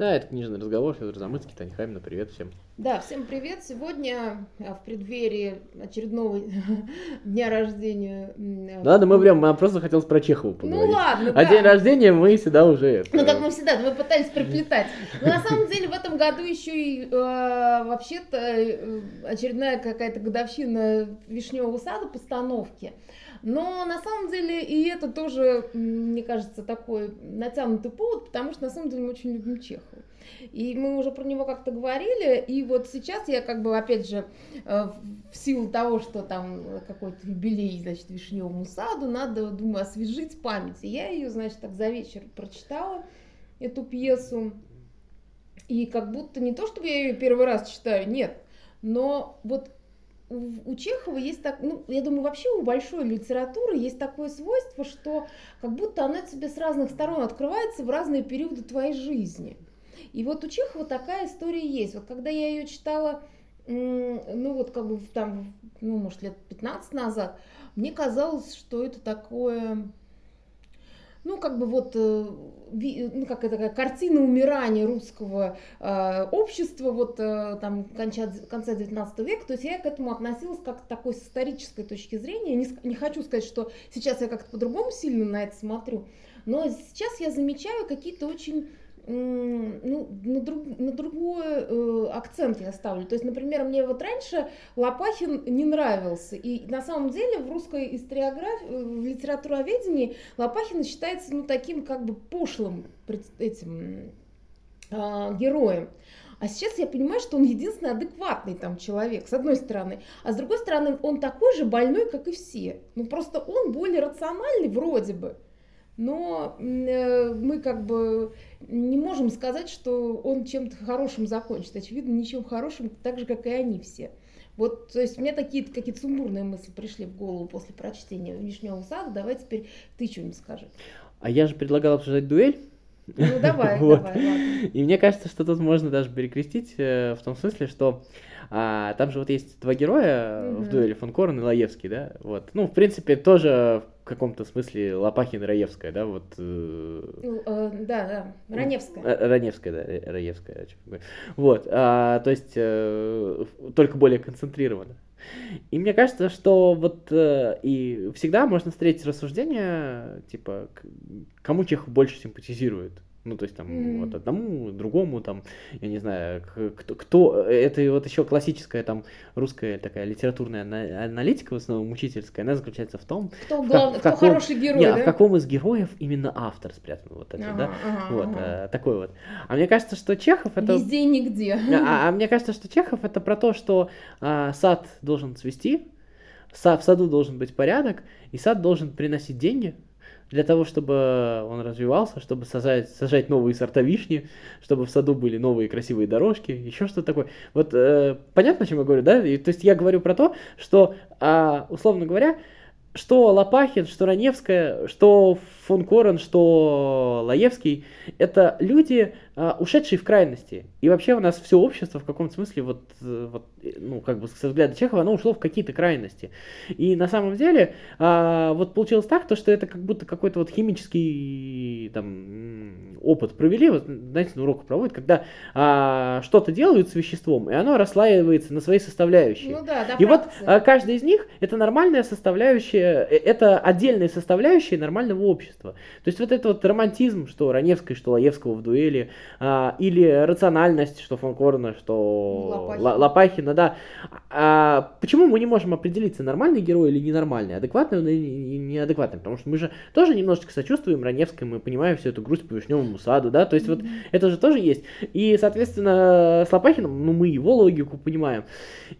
Да, это книжный разговор, Федор Замыцкий, Таня Хамина, привет всем. Да, всем привет. Сегодня а, в преддверии очередного дня рождения... Да, да, мы прям, мы просто хотелось про Чехова ну поговорить. Ну ладно, А да. день рождения мы всегда уже... Ну как мы всегда, мы пытались приплетать. Но на самом деле в этом году еще и э, вообще-то э, очередная какая-то годовщина Вишневого сада постановки. Но на самом деле и это тоже, мне кажется, такой натянутый повод, потому что на самом деле мы очень любим Чехова. И мы уже про него как-то говорили, и вот сейчас я как бы, опять же, э, в силу того, что там какой-то юбилей, значит, Вишневому саду, надо, думаю, освежить память. И я ее, значит, так за вечер прочитала, эту пьесу, и как будто не то, чтобы я ее первый раз читаю, нет, но вот у Чехова есть так, ну, я думаю, вообще у большой литературы есть такое свойство, что как будто она тебе с разных сторон открывается в разные периоды твоей жизни. И вот у Чехова такая история есть. Вот когда я ее читала, ну вот как бы там, ну может лет 15 назад, мне казалось, что это такое ну, как бы вот, э, ну, как это, такая картина умирания русского э, общества, вот э, там конца, конца 19 века, то есть я к этому относилась как такой с исторической точки зрения, не, не хочу сказать, что сейчас я как-то по-другому сильно на это смотрю, но сейчас я замечаю какие-то очень ну, на, друг, на другой э, акцент я ставлю. То есть, например, мне вот раньше Лопахин не нравился. И на самом деле в русской историографии, в литературоведении Лопахин считается ну, таким как бы пошлым этим э, героем. А сейчас я понимаю, что он единственный адекватный там человек, с одной стороны. А с другой стороны, он такой же больной, как и все. Ну, просто он более рациональный вроде бы но э, мы как бы не можем сказать, что он чем-то хорошим закончит. Очевидно, ничем хорошим, так же, как и они все. Вот, то есть у меня такие какие-то сумбурные мысли пришли в голову после прочтения «Вишневого сада». Давай теперь ты что-нибудь скажи. А я же предлагал обсуждать дуэль. Ну давай, вот. давай, ладно. И мне кажется, что тут можно даже перекрестить э, в том смысле, что а, там же вот есть два героя mm-hmm. в дуэли, фон Корн и Лаевский, да, вот. Ну, в принципе, тоже в каком-то смысле Лопахин и Раевская, да, вот. Э... Ну, э, да, да, Раневская. Раневская, да, Раевская. Вот, а, то есть э, только более концентрированно. И мне кажется, что вот э, и всегда можно встретить рассуждение, типа, кому Чехов больше симпатизирует. Ну, то есть там mm-hmm. вот одному, другому, там, я не знаю, кто, кто, это вот еще классическая там русская такая литературная аналитика, в основном учительская, она заключается в том, кто, глав... в, кто каком, хороший герой, не, да? в каком из героев именно автор спрятан, вот это, ага, да, ага, вот, ага. А, такой вот. А мне кажется, что Чехов это... Везде и нигде. А, а мне кажется, что Чехов это про то, что а, сад должен цвести, в саду должен быть порядок, и сад должен приносить деньги, для того, чтобы он развивался, чтобы сажать, сажать новые сорта вишни, чтобы в саду были новые красивые дорожки, еще что-то такое. Вот э, понятно, о чем я говорю, да? И, то есть я говорю про то, что, э, условно говоря, что Лопахин, что Раневская, что фон Корен, что Лаевский, это люди, а, ушедшие в крайности. И вообще у нас все общество в каком-то смысле, вот, э, вот, ну, как бы со взгляда Чехова, оно ушло в какие-то крайности. И на самом деле, а, вот получилось так, то, что это как будто какой-то вот химический там, опыт провели, вот, знаете, на урок проводят, когда а, что-то делают с веществом, и оно расслаивается на свои составляющие. Ну да, да, и вот а, каждая из них это нормальная составляющая, э, это отдельные составляющие нормального общества общества. То есть вот этот вот романтизм, что Раневской, что Лаевского в дуэли, а, или рациональность, что фон Корна, что Лопахина, Лопахина да. А, почему мы не можем определиться, нормальный герой или ненормальный, адекватный он или неадекватный? Потому что мы же тоже немножечко сочувствуем Раневской, мы понимаем всю эту грусть по вишневому саду, да, то есть mm-hmm. вот это же тоже есть. И, соответственно, с Лопахиным, ну, мы его логику понимаем.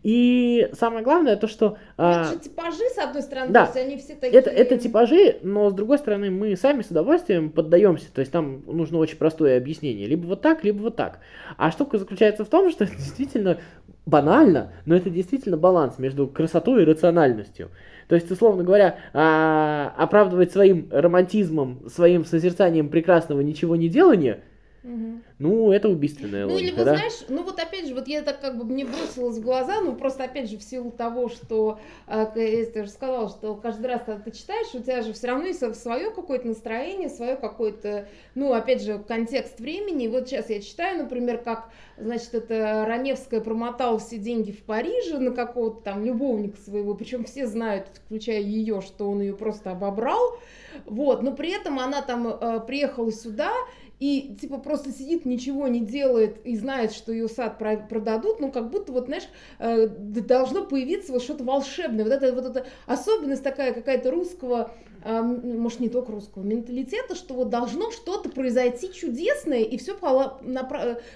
И самое главное то, что... А, это же типажи, с одной стороны, да, то есть они все такие... Это, это типажи, но с другой стороны, мы сами с удовольствием поддаемся. То есть там нужно очень простое объяснение. Либо вот так, либо вот так. А штука заключается в том, что это действительно банально, но это действительно баланс между красотой и рациональностью. То есть, условно говоря, а, оправдывать своим романтизмом, своим созерцанием прекрасного ничего не делания, угу. ну, это убийственная Ну, логика, или, вы да? знаешь, ну вот опять же, вот я так как бы мне бросилось в глаза, ну просто опять же в силу того, что, к- я уже сказала, что каждый раз, когда ты читаешь, у тебя же все равно есть свое какое-то настроение, свое какое-то, ну, опять же, контекст времени. И вот сейчас я читаю, например, как, значит, это Раневская промотала все деньги в Париже на какого-то там любовника своего, причем все знают, включая ее, что он ее просто обобрал, вот, но при этом она там э, приехала сюда и типа просто сидит, ничего не делает и знает, что ее сад про- продадут, ну как будто вот, знаешь, э, должно появиться вот что-то волшебное, вот это вот эта особенность такая какая-то русского, э, м, может не только русского менталитета, что вот должно что-то произойти чудесное и все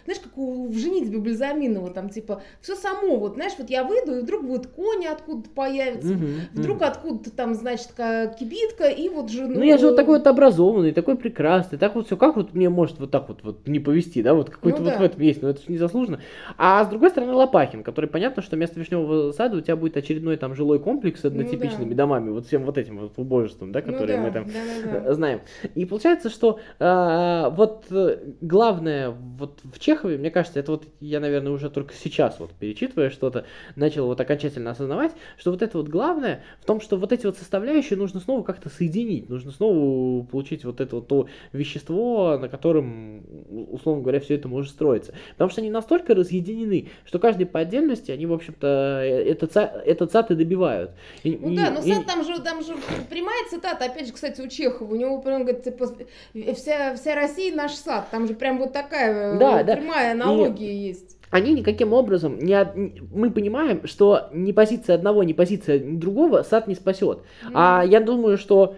знаешь, как у, в женитьбе Бальзаминова, там типа все само, вот знаешь, вот я выйду и вдруг вот кони откуда-то появятся, Мгм, вдруг мгм. откуда-то там, значит, ка- кибитка и вот жену. Ну, я же вот такой вот образованный, такой прекрасный, так вот все, как вот мне может вот так вот, вот не повести, да, вот какой-то Ну вот да. в этом есть, но это же незаслуженно. А с другой стороны Лопахин, который понятно, что вместо Вишневого сада у тебя будет очередной там жилой комплекс с однотипичными да. домами, вот всем вот этим вот убожеством, да, Ну которые да, мы там да-да-да. э, знаем. И получается, что а, вот э, главное вот в Чехове, мне кажется, это вот я, наверное, уже только сейчас вот перечитывая что-то, начал вот окончательно осознавать, что вот это вот главное в том, что вот эти вот составляющие нужно снова как-то соединить, нужно снова получить вот это вот то вещество, на котором, условно говоря, все это может строиться. Потому что они настолько разъединены, что каждый по отдельности, они, в общем-то, э, этот, этот сад и добивают. И- Ну и- да, но и- сад там же, там же прямая цитата, опять же, кстати, у Чехова, у него прям говорит, типа, вся, вся Россия наш сад, там же прям вот такая э, Да, да. прямая аналогия есть. они никаким образом не мы понимаем, что ни позиция одного, ни позиция другого сад не спасет. А я думаю, что,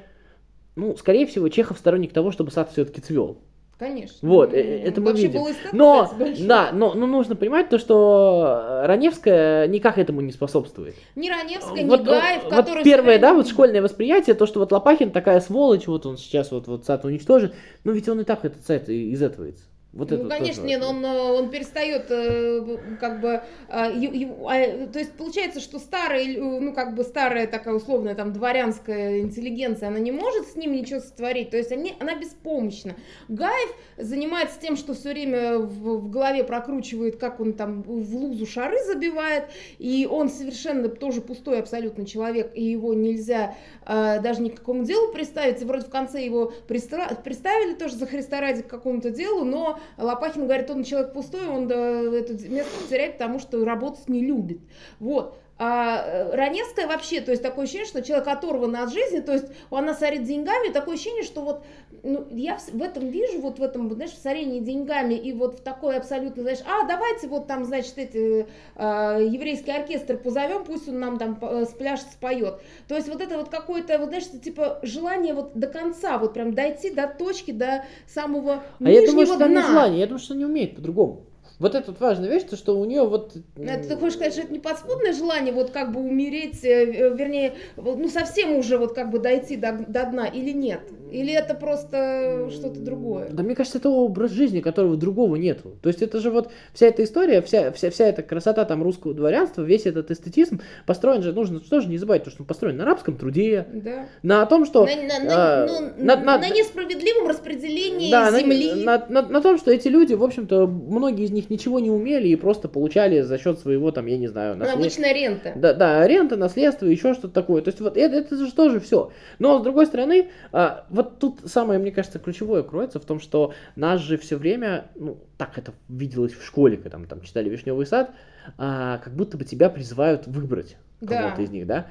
ну, скорее всего, Чехов сторонник того, чтобы сад все-таки цвел. Конечно. Вот, Ну, э, это мы видим. Но, да, но, но нужно понимать то, что Раневская никак этому не способствует. Ни Раневская, Вот, ни Гаев, вот который... первое, всё да, вот школьное восприятие, то, что вот Лопахин такая сволочь, вот он сейчас вот, вот сад уничтожит, ну ведь он и так этот сайт изэтывается. Вот ну, конечно, тоже нет, он, он перестает, э, как бы, а, а, то есть получается, что старая, ну, как бы старая такая условная там дворянская интеллигенция, она не может с ним ничего сотворить, то есть они, она беспомощна. Гаев занимается тем, что все время в, в голове прокручивает, как он там в лузу шары забивает, и он совершенно тоже пустой абсолютно человек, и его нельзя э, даже ни к какому делу приставить, и вроде в конце его пристра- приставили тоже за Христа ради к какому-то делу, но Лопахин говорит, он человек пустой, он да, это место потеряет, потому что работать не любит. Вот. А э, Раневская вообще, то есть такое ощущение, что человек оторван от жизни, то есть она сорит деньгами, такое ощущение, что вот ну, я в, этом вижу, вот в этом, знаешь, в сорении деньгами и вот в такой абсолютно, знаешь, а давайте вот там, значит, эти э, еврейский оркестр позовем, пусть он нам там э, спляшет, споет. То есть вот это вот какое-то, вот знаешь, типа желание вот до конца, вот прям дойти до точки, до самого А я нижнего думаю, что там не дна. желание, я думаю, что не умеет по-другому. Вот это вот важная вещь, то, что у нее вот... Это ты хочешь сказать, что это не подспудное желание вот как бы умереть, э, э, вернее, ну совсем уже вот как бы дойти до, до дна или нет? Или это просто что-то другое? Да мне кажется, это образ жизни, которого другого нету. То есть это же вот вся эта история, вся, вся, вся эта красота там русского дворянства, весь этот эстетизм построен же, нужно тоже не забывать, то, что он построен на арабском труде, Да. на том, что... На, на- на- э, ну, на- на- на несправедливом распределении Да, на, земли. на, на- на том, что эти люди, в общем-то, многие из них ничего не умели и просто получали за счет своего, там, я не знаю, Ну, наслед- обычная рента. Да, да, рента, наследство, еще что-то такое. То есть вот это, это же тоже все. Но с другой стороны, а, вот тут самое, мне кажется, ключевое кроется в том, что нас же все время, ну, так это виделось в школе, когда мы там читали Вишневый сад, а, как будто бы тебя призывают выбрать Да. кого-то из них, да?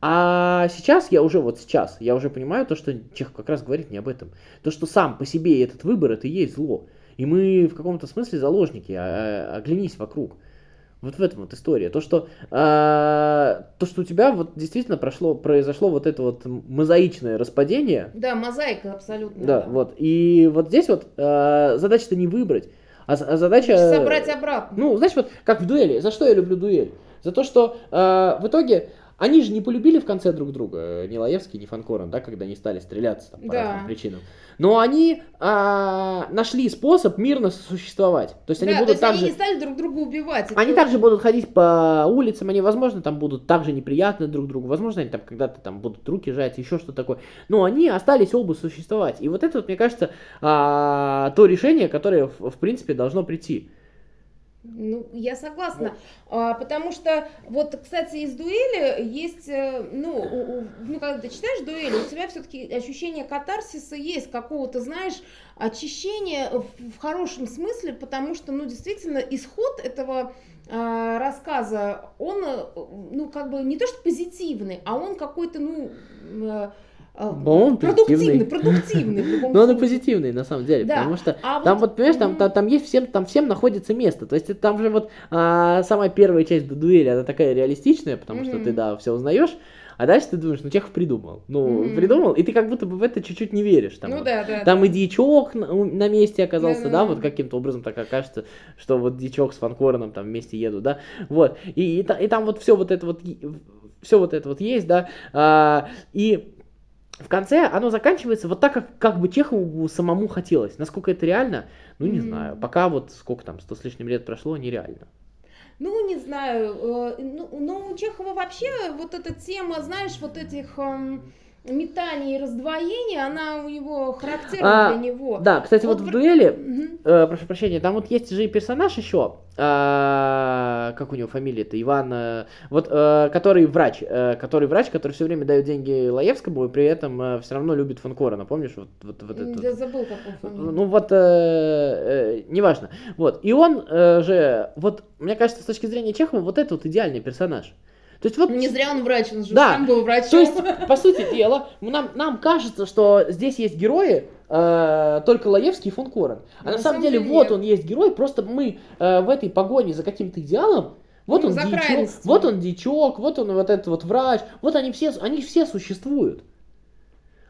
А сейчас я уже, вот сейчас, я уже понимаю то, что Чехов как раз говорит не об этом. То, что сам по себе этот выбор, это и есть зло. И мы в каком-то смысле заложники, а- а- оглянись вокруг. Вот в этом вот история. То, что, а, то, что у тебя вот действительно прошло, произошло вот это вот мозаичное распадение, Да, мозаика абсолютно. да, вот, и вот здесь вот а, задача-то не выбрать, а, а задача... Собрать обратно. Ну, знаешь, вот как в дуэли. За что я люблю дуэль? За то, что э, в итоге они же не полюбили в конце друг друга, ни Лаевский, ни Фанкорен, да, когда они стали стреляться там, по Да. разным причинам. Но они а, нашли способ мирно сосуществовать. То есть они да, то будут есть они не стали друг друга убивать. Они Это- также будут ходить по улицам, они, возможно, там будут также неприятны друг другу, возможно, они там когда-то там будут руки жать, еще что такое. Но они остались оба существовать. И вот это, вот, мне кажется, а, то решение, которое, в, в принципе, должно прийти. Ну, я согласна. А, потому что, вот, кстати, из дуэли есть, э, ну, у- у- ну, когда ты читаешь дуэли, у тебя все-таки ощущение катарсиса есть, какого-то, знаешь, очищения в, в хорошем смысле, потому что, ну, действительно, исход этого а, рассказа, он, э, ну, как бы не то что позитивный, а он какой-то, ну, э, э, По-моему, продуктивный, продуктивный. Но он и позитивный, на самом деле, Да. потому что А там вот- вот, понимаешь, там, там, там есть всем, там всем находится место. То есть там же вот а, самая первая часть до дуэли, она такая реалистичная, потому что ты, да, все узнаешь. А дальше ты думаешь, ну Чехов придумал. Ну, Мгм. придумал, и ты как будто бы в это чуть-чуть не веришь. Там, Ну вот. да, да. Там и дьячок на, на месте оказался, да, Да-да-да. вот каким-то образом так окажется, что вот дьячок с Фанкореном там вместе едут, да, вот, и, и, и там вот все вот это вот, все вот это вот есть, да, а, и в конце оно заканчивается вот так, как, как бы Чехову самому хотелось. Насколько это реально, ну не Мгм. знаю. Пока вот сколько там, сто с лишним лет прошло, нереально. Ну, не знаю. э, Ну, ну, у Чехова вообще вот эта тема, знаешь, вот этих эм, метаний и раздвоений, она у него характерна А, для него. Да, кстати, вот, Вот в дуэли, э, прошу прощения, там вот есть же и персонаж еще, а, как у него фамилия-то, Иван, э, вот, э, который врач, э, который врач, который все время дает деньги Лаевскому и при этом все равно любит Фанкорена, помнишь, вот, вот, вот? Я забыл, как он фамилия. Ну вот, э, э, неважно. Вот. И он э, же, вот, мне кажется, с точки зрения Чехова, вот это вот идеальный персонаж. То есть вот... Не зря он врач, он же Да. сам был врачом. То есть, по сути дела, нам, нам кажется, что здесь есть герои, э, только Лаевский и фон Корен. А на, самом деле, вот нет. он есть герой, просто мы э, в этой погоне за каким-то идеалом, вот Ну, он дичок, вот он дичок, вот он вот этот вот врач, вот они все, они все существуют.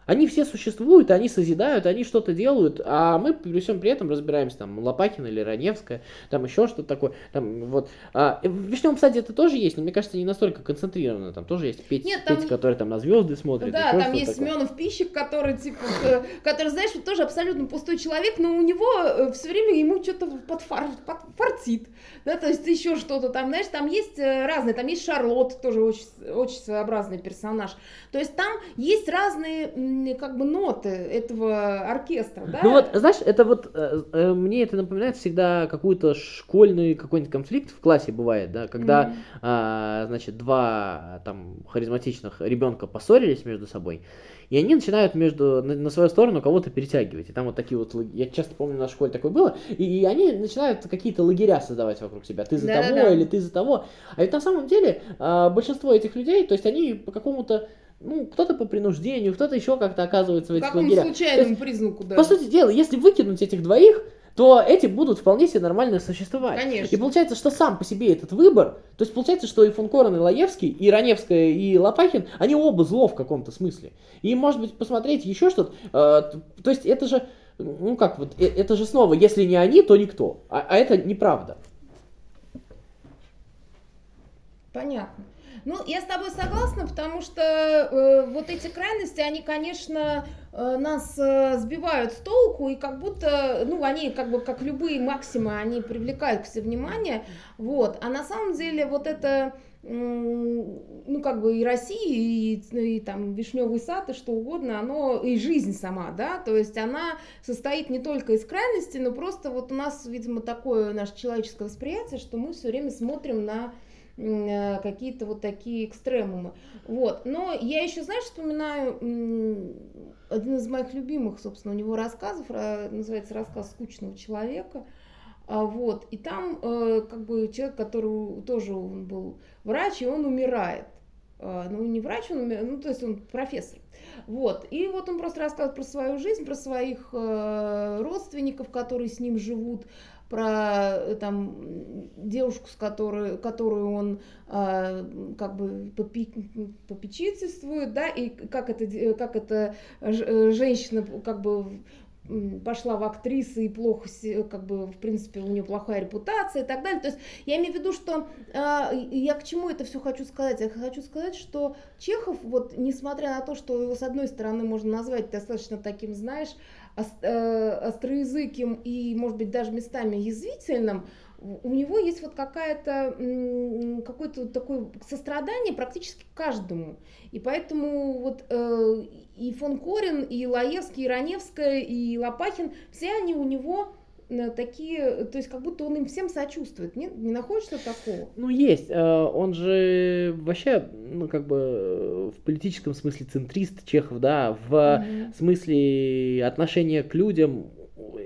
Они все существуют, они созидают, они что-то делают, а мы при всем при этом разбираемся, там, Лопакина или Раневская, там еще что-то такое, там, вот. А, в Вишневом саде это тоже есть, но мне кажется, не настолько концентрированно, там тоже есть Петя, Нет, там- Петя, который там на звезды смотрит. Да, там есть такое. Семенов пищик, который, типа, э, который, знаешь, вот тоже абсолютно пустой человек, но у него все время ему что-то подфар, подфартит, да, то есть еще что-то там, знаешь, там есть э, разные, там есть Шарлотт, тоже очень, очень своеобразный персонаж, то есть там есть разные, как бы, ноты этого оркестра, да. Ну вот, знаешь, это вот, э, э, мне это напоминает всегда какую-то школьный какой-нибудь конфликт в классе бывает, да, когда, Мгм. а, значит, два там харизматичных ребенка поссорились между собой, и они начинают между, на, на свою сторону кого-то перетягивать. И там вот такие вот, я часто помню, на школе такое было, и, и они начинают какие-то лагеря создавать вокруг себя. Ты за того Да-да-да. или ты за того. А ведь на самом деле а, большинство этих людей, то есть они по какому-то, ну, кто-то по принуждению, кто-то еще как-то оказывается в этих какому лагерях. случайному признаку, да. По сути дела, если выкинуть этих двоих, то эти будут вполне себе нормально существовать. Конечно. И получается, что сам по себе этот выбор, то есть получается, что и фон Корен, и Лаевский, и Раневская, и Лопахин, они оба зло в каком-то смысле. И, может быть, посмотреть еще что-то. э, то есть это же, ну как вот, э, это же снова, если не они, то никто. А, а это неправда. Понятно. Ну, я с тобой согласна, потому что э, вот эти крайности, они, конечно, э, нас э, сбивают с толку, и как будто, ну, они, как бы, как любые максимы, они привлекают себе внимание, вот. А на самом деле вот это, ну, как бы и Россия, и, и там Вишневый сад, и что угодно, оно, и жизнь сама, да, то есть она состоит не только из крайностей, но просто вот у нас, видимо, такое наше человеческое восприятие, что мы все время смотрим на какие-то вот такие экстремумы. Вот. Но я еще, знаешь, вспоминаю один из моих любимых, собственно, у него рассказов, ра- называется «Рассказ скучного человека». А, Вот. И там э, как бы человек, который тоже он был врач, и он умирает. А, Ну, не врач, он ну, то есть он профессор. Вот. И вот он просто рассказывает про свою жизнь, про своих э, родственников, которые с ним живут, про э, там девушку, с которой, которую он а, как бы попи- попечительствует, да, и как это, как эта ж- э, женщина как бы пошла в актрисы и плохо, как бы, в принципе, у нее плохая репутация и так далее. То есть я имею в виду, что э, я к чему это все хочу сказать? Я хочу сказать, что Чехов, вот, несмотря на то, что его, с одной стороны, можно назвать достаточно таким, знаешь, э, остроязыким и, может быть, даже местами язвительным, у него есть вот какая-то какое-то такое сострадание практически каждому. И поэтому вот э, и фон Корин, и Лаевский, и Раневская, и Лопахин, все они у него э, такие, то есть как будто он им всем сочувствует. Не, не находишь что такого? Ну, есть. Э, он же вообще, ну, как бы э, в политическом смысле центрист Чехов, да, в mm-hmm. смысле отношения к людям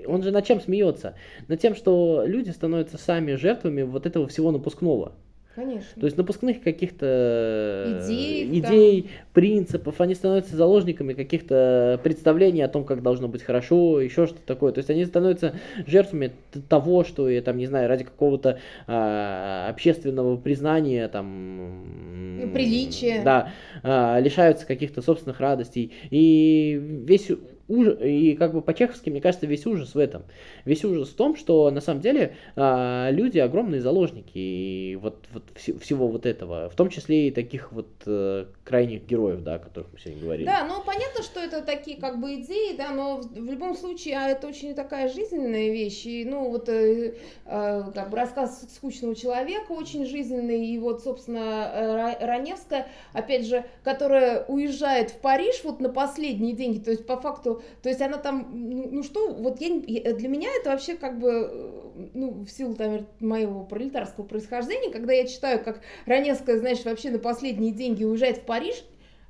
он же над чем смеется? Над тем, что люди становятся сами жертвами вот этого всего напускного. Конечно. То есть напускных каких-то идей, идей там. принципов, они становятся заложниками каких-то представлений о том, как должно быть хорошо, еще что-то такое. То есть они становятся жертвами того, что, я там, не знаю, ради какого-то а, общественного признания, там... Ну, приличия. Да, а, лишаются каких-то собственных радостей. И весь ужас, и как бы по-чеховски, мне кажется, весь ужас в этом. Весь ужас в том, что на самом деле а, люди огромные заложники и вот, вот вс- всего вот этого, в том числе и таких вот а, крайних героев, да, о которых мы сегодня говорили. Да, ну понятно, что это такие как бы идеи, да, но в, в любом случае а это очень такая жизненная вещь, и, ну вот э, э, как бы рассказ скучного человека очень жизненный, и вот, собственно, э, Раневская, опять же, которая уезжает в Париж вот на последние деньги, то есть по факту то есть она там, ну, ну что, вот я, для меня это вообще как бы, э, ну, в силу там моего пролетарского происхождения, когда я читаю, как Раневская, знаешь, вообще на последние деньги уезжает в Париж,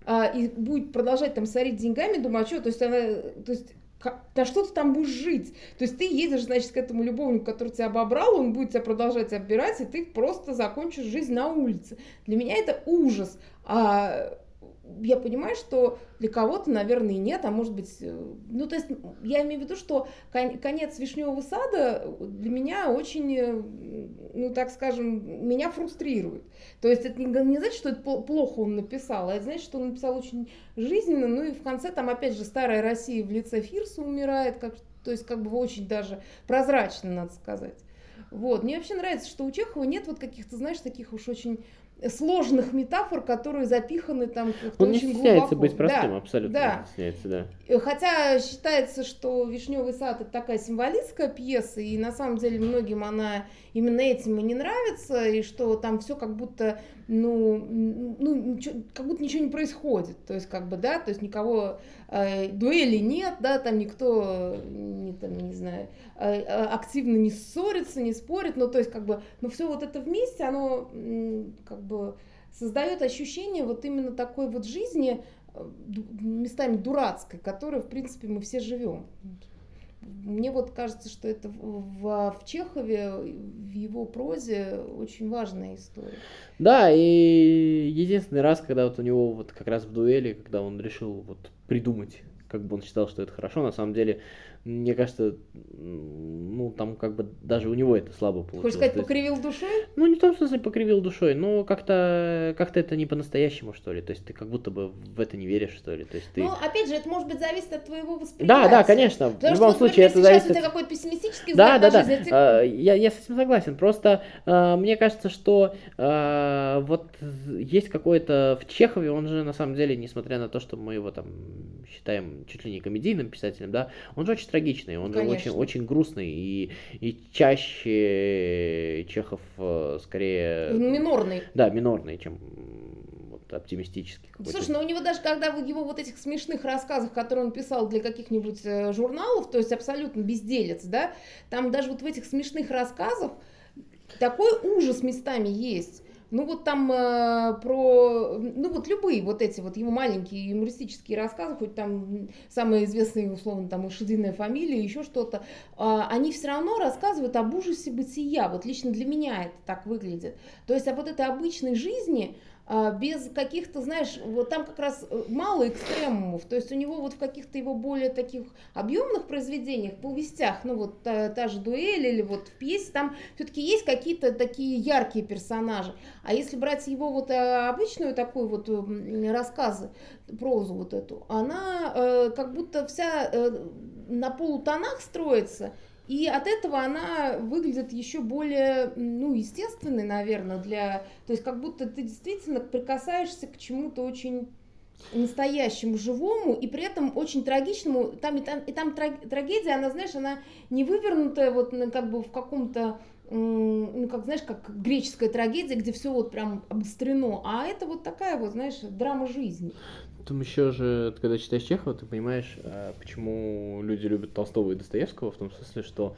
а, и будет продолжать там сорить деньгами, думаю, а что, то есть она, то есть да что ты там будешь жить? То есть ты едешь, значит, к этому любовнику, который тебя обобрал, он будет тебя продолжать оббирать, и ты просто закончишь жизнь на улице. Для меня это ужас. А я понимаю, что для кого-то, наверное, и нет, а может быть, э, ну, то есть я имею в виду, что конец вишневого сада для меня очень, э, ну, так скажем, меня фрустрирует. То есть это не, значит, что это плохо он написал, а это значит, что он написал очень жизненно, ну и в конце там, опять же, старая Россия в лице Фирса умирает, как, то есть как бы очень даже прозрачно, надо сказать. Вот. Мне вообще нравится, что у Чехова нет вот каких-то, знаешь, таких уж очень сложных метафор, которые запиханы там как-то Он очень не стесняется глубоко. быть простым, да, абсолютно да. не стесняется, да. Э, хотя считается, что «Вишневый сад» — это такая символистская пьеса, и на самом деле многим она именно этим и не нравится, и что там все как будто, ну, ну ничего, как будто ничего не происходит, то есть как бы, да, то есть никого, э, дуэли нет, да, там никто, не, там, не знаю, э, активно не ссорится, не спорит, ну, то есть как бы, ну, все вот это вместе, оно как бы создает ощущение вот именно такой вот жизни, э, местами дурацкой, которой, в принципе, мы все живем. Мне вот кажется, что это в, в Чехове, в его прозе очень важная история. Да, и единственный раз, когда вот у него вот как раз в дуэли, когда он решил вот придумать, как бы он считал, что это хорошо, на самом деле мне кажется, ну, там как бы даже у него это слабо получилось. Хочешь сказать, покривил душой? Ну, не в том смысле покривил душой, но как-то как это не по-настоящему, что ли. То есть ты как будто бы в это не веришь, что ли. То есть ты... Ну, опять же, это может быть зависит от твоего восприятия. Да, да, конечно. Потому в любом что, случае это зависит... у тебя какой-то пессимистический да, да, да. жизнь, ты... А, я, я с этим согласен. Просто а, мне кажется, что а, вот есть какое-то в Чехове, он же на самом деле, несмотря на то, что мы его там считаем чуть ли не комедийным писателем, да, он же очень трагичный, он Конечно. же очень, очень грустный, и, и чаще Чехов э, скорее... Ну, минорный. Да, минорный, чем вот, оптимистический. Слушай, ну у него даже когда в его вот этих смешных рассказах, которые он писал для каких-нибудь э, журналов, то есть абсолютно безделец, да, там даже вот в этих смешных рассказах такой ужас местами есть. Ну вот там э, про, ну вот любые вот эти вот его маленькие юмористические рассказы, хоть там самые известные условно там «Лошадиная фамилия», еще что-то, э, они все равно рассказывают об ужасе бытия. Вот лично для меня это так выглядит. То есть об вот этой обычной жизни, без каких-то, знаешь, вот там как раз э, мало экстремумов, то есть у него вот в каких-то его более таких объемных произведениях, повестях, ну вот та, та же дуэль или вот в пьесе, там все-таки есть какие-то такие яркие персонажи, а если брать его вот э, обычную такую вот рассказы, прозу вот эту, она э, как будто вся э, на полутонах строится, и от этого она выглядит еще более, ну, естественной, наверное, для... То есть как будто ты действительно прикасаешься к чему-то очень настоящему, живому, и при этом очень трагичному. Там и там, и там трагедия, она, знаешь, она не вывернутая вот как бы в каком-то ну, как, знаешь, как греческая трагедия, где все вот прям обострено, а это вот такая вот, знаешь, драма жизни. Там еще же, когда читаешь Чехова, ты понимаешь, а, почему люди любят Толстого и Достоевского, в том смысле, что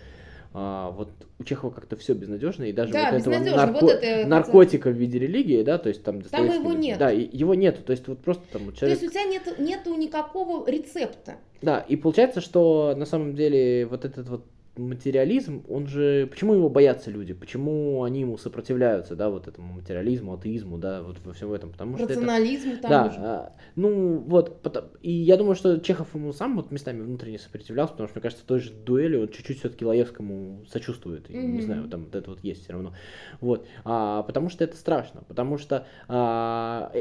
а, вот у Чехова как-то все безнадежно, и даже да, вот этого нарко... вот это... наркотика в виде религии, да, то есть там... Там его нет. Да, его нету, то есть вот просто там человек... То есть у тебя нет, нету никакого рецепта. Да, и получается, что на самом деле вот этот вот материализм, он же, почему его боятся люди, почему они ему сопротивляются, да, вот этому материализму, атеизму, да, вот во всем этом, потому что Рационализму это... там да, уже. А, ну, вот, потом, и я думаю, что Чехов ему сам вот местами внутренне сопротивлялся, потому что, мне кажется, в той же дуэли он чуть-чуть все-таки Лаевскому сочувствует, mm-hmm. не знаю, там вот это вот есть все равно, вот, а, потому что это страшно, потому что а,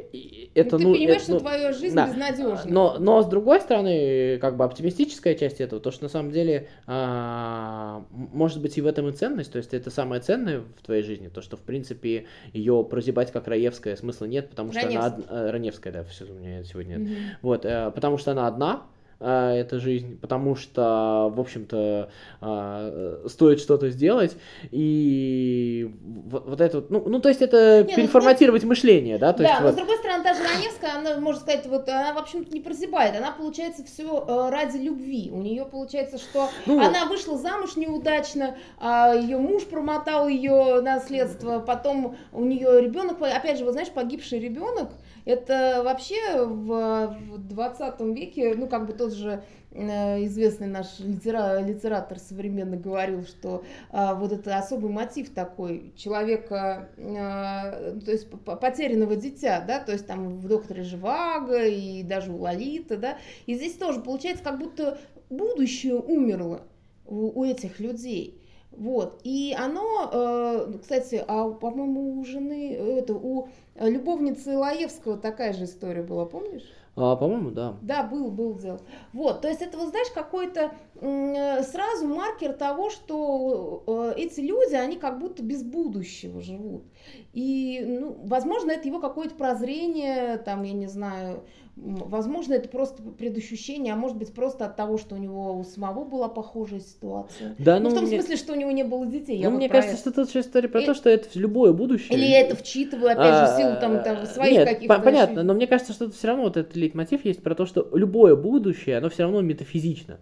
это, ну, ты ну, понимаешь, это, что ну, твоя жизнь да, безнадежна. Но, но, с другой стороны, как бы оптимистическая часть этого, то, что на самом деле а, может быть и в этом и ценность, то есть это самое ценное в твоей жизни, то, что в принципе ее прозябать как Раевская смысла нет, потому что Раневская. она... Од... Раневская, да, все у меня сегодня нет. Mm-hmm. Вот, э, потому что она одна, э, эта жизнь, потому что, в общем-то, э, стоит что-то сделать, и вот, вот это вот, ну, ну, то есть это не, ну, переформатировать ну, мышление, да? То да, есть, но вот... с другой стороны, даже Раневская, она, можно сказать, вот, она, в общем-то, не прозябает, она, получается, все э, ради любви, у нее получается, что ну, она вышла замуж неудачно, а ее муж промотал ее наследство, потом у нее ребенок, опять же, вот знаешь, погибший ребенок, это вообще в, в 20 веке, ну, как бы тот же э, известный наш литера, литератор современный говорил, что а, вот это особый мотив такой человека, а, то есть потерянного дитя, да, то есть там в «Докторе Живаго» и даже у Лолиты, да, и здесь тоже получается, как будто будущее умерло у, у этих людей. Вот. И оно, э, кстати, а, по-моему, у жены, это, у любовницы Лаевского такая же история была, помнишь? А, по-моему, да. Да, был, был дело. Вот, то есть это, вот знаешь, какой-то э, сразу маркер того, что э, эти люди, они как будто без будущего живут. И, ну, возможно, это его какое-то прозрение, там, я не знаю, Возможно, это просто предощущение, а может быть просто от того, что у него у самого была похожая ситуация. Да, ну, ну в том мне... смысле, что у него не было детей. Ну, мне кажется, это. что тут же история про и... то, что это любое будущее. Или я это вчитываю, опять же, в силу там, там своих Нет, каких-то... понятно, но мне кажется, что тут все равно вот этот лейтмотив есть про то, что любое будущее, оно все равно метафизично.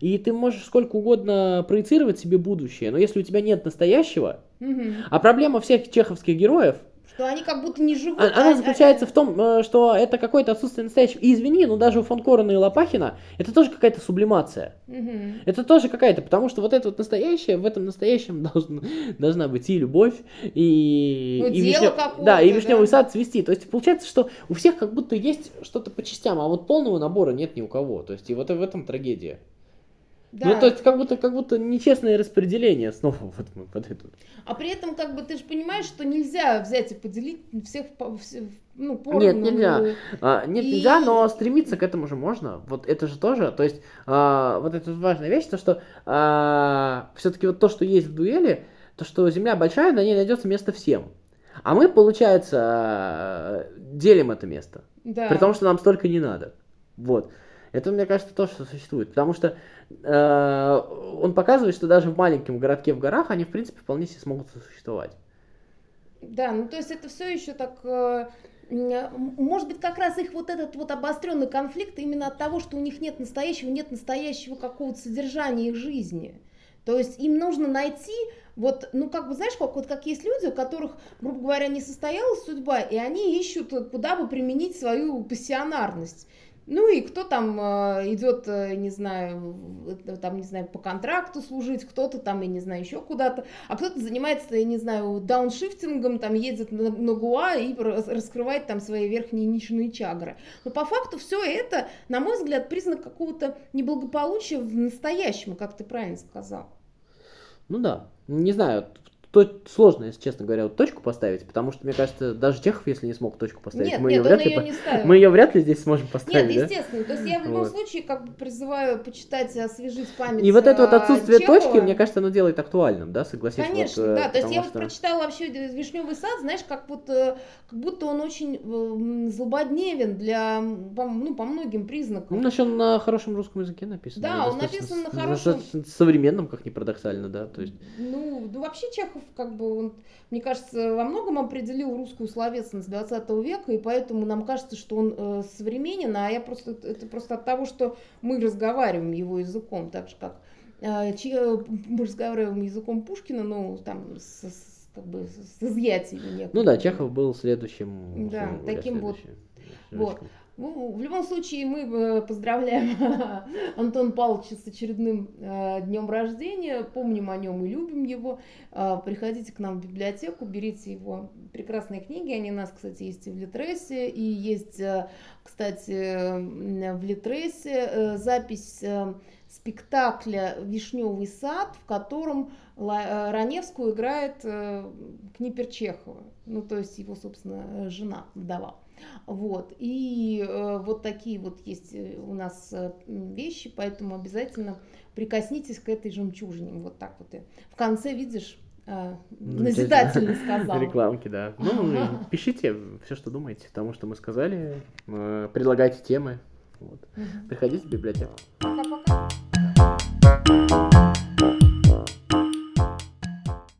И ты можешь сколько угодно проецировать себе будущее, но если у тебя нет настоящего, угу. а проблема всех чеховских героев – что они как будто не живут. А, она а, заключается а... в том, э, что это какое-то отсутствие настоящего. И извини, но даже у фон Корона и Лопахина это тоже какая-то сублимация. Угу. Это тоже какая-то, потому что вот это вот настоящее, в этом настоящем должен, должна быть и любовь, и, ну, и, вишня... да, и вишневый да. сад цвести. То есть получается, что у всех как будто есть что-то по частям, а вот полного набора нет ни у кого. То есть и вот в этом трагедия. Да. Ну, то есть, как будто, как будто нечестное распределение снова вот мы под эту. А при этом, как бы, ты же понимаешь, что нельзя взять и поделить всех, ну, поровну. Нет, нельзя. А, нет, и... нельзя, но стремиться к этому же можно. Вот это же тоже, то есть, а, вот это важная вещь, то, что а, все-таки вот то, что есть в дуэли, то, что земля большая, на ней найдется место всем. А мы, получается, делим это место. Да. При том, что нам столько не надо. Вот. Это, мне кажется, то, что существует. Потому что э, он показывает, что даже в маленьком городке в горах они, в принципе, вполне себе смогут существовать. Да, ну то есть это все еще так... Э, может быть, как раз их вот этот вот обостренный конфликт именно от того, что у них нет настоящего, нет настоящего какого-то содержания их жизни. То есть им нужно найти вот, ну, как бы, знаешь, как, вот как есть люди, у которых, грубо говоря, не состоялась судьба, и они ищут, куда бы применить свою пассионарность. Ну и кто там э, идет, э, не знаю, там, не знаю, по контракту служить, кто-то там, я не знаю, еще куда-то, а кто-то занимается, я не знаю, дауншифтингом, там ездит на, на Гуа и раскрывает там свои верхние нишные чагры. Но по факту все это, на мой взгляд, признак какого-то неблагополучия в настоящем, как ты правильно сказал. Ну да, не знаю, то сложно, если честно говоря, вот точку поставить, потому что, мне кажется, даже Чехов, если не смог точку поставить, Нет, мы, нет, ее вряд ли, не ставил. мы ее вряд ли здесь сможем поставить, Нет, да? естественно. То есть я в любом Вот. случае как бы призываю почитать, освежить память. И вот это вот а, отсутствие Чехова. точки, мне кажется, оно делает актуальным, да, согласись? Конечно, вот, э, да. То есть я вот потому прочитала вообще Вишневый сад, знаешь, как вот э, как будто он очень э, злободневен для ну, по многим признакам. Ну, значит, он на хорошем русском языке написан. Да, он написан на хорошем. современном, как ни парадоксально, да, то есть... Ну, ну, вообще Чехов, как бы, он, мне кажется, во многом определил русскую словесность 20 века, и поэтому нам кажется, что он э, современен, а я просто, это просто от того, что мы разговариваем его языком, так же, как э, чи- э, мы разговариваем языком Пушкина, ну, там, с, с- как бы, с, изъятиями некоторыми. Ну да, Чехов был следующим. Да, таким вот. следующим Вот. летчиком. Ну, в любом случае, мы э, поздравляем Антона Павловича с очередным э, днем рождения, помним о нем и любим его. Э, приходите к нам в библиотеку, берите его прекрасные книги, они у нас, кстати, есть и в Литресе, и есть, кстати, в Литресе запись спектакля «Вишневый сад», в котором Раневскую играет э, Книпер Чехова, ну, то есть его, собственно, жена, вдова. Вот. И э, вот такие вот есть э, у нас э, вещи, поэтому обязательно прикоснитесь к этой жемчужине. Вот так вот. И в конце, видишь, э, назидательно сказала. Рекламки, да. Ну, пишите все, что думаете, потому что мы сказали. Предлагайте темы. Вот. Приходите в библиотеку. Пока-пока.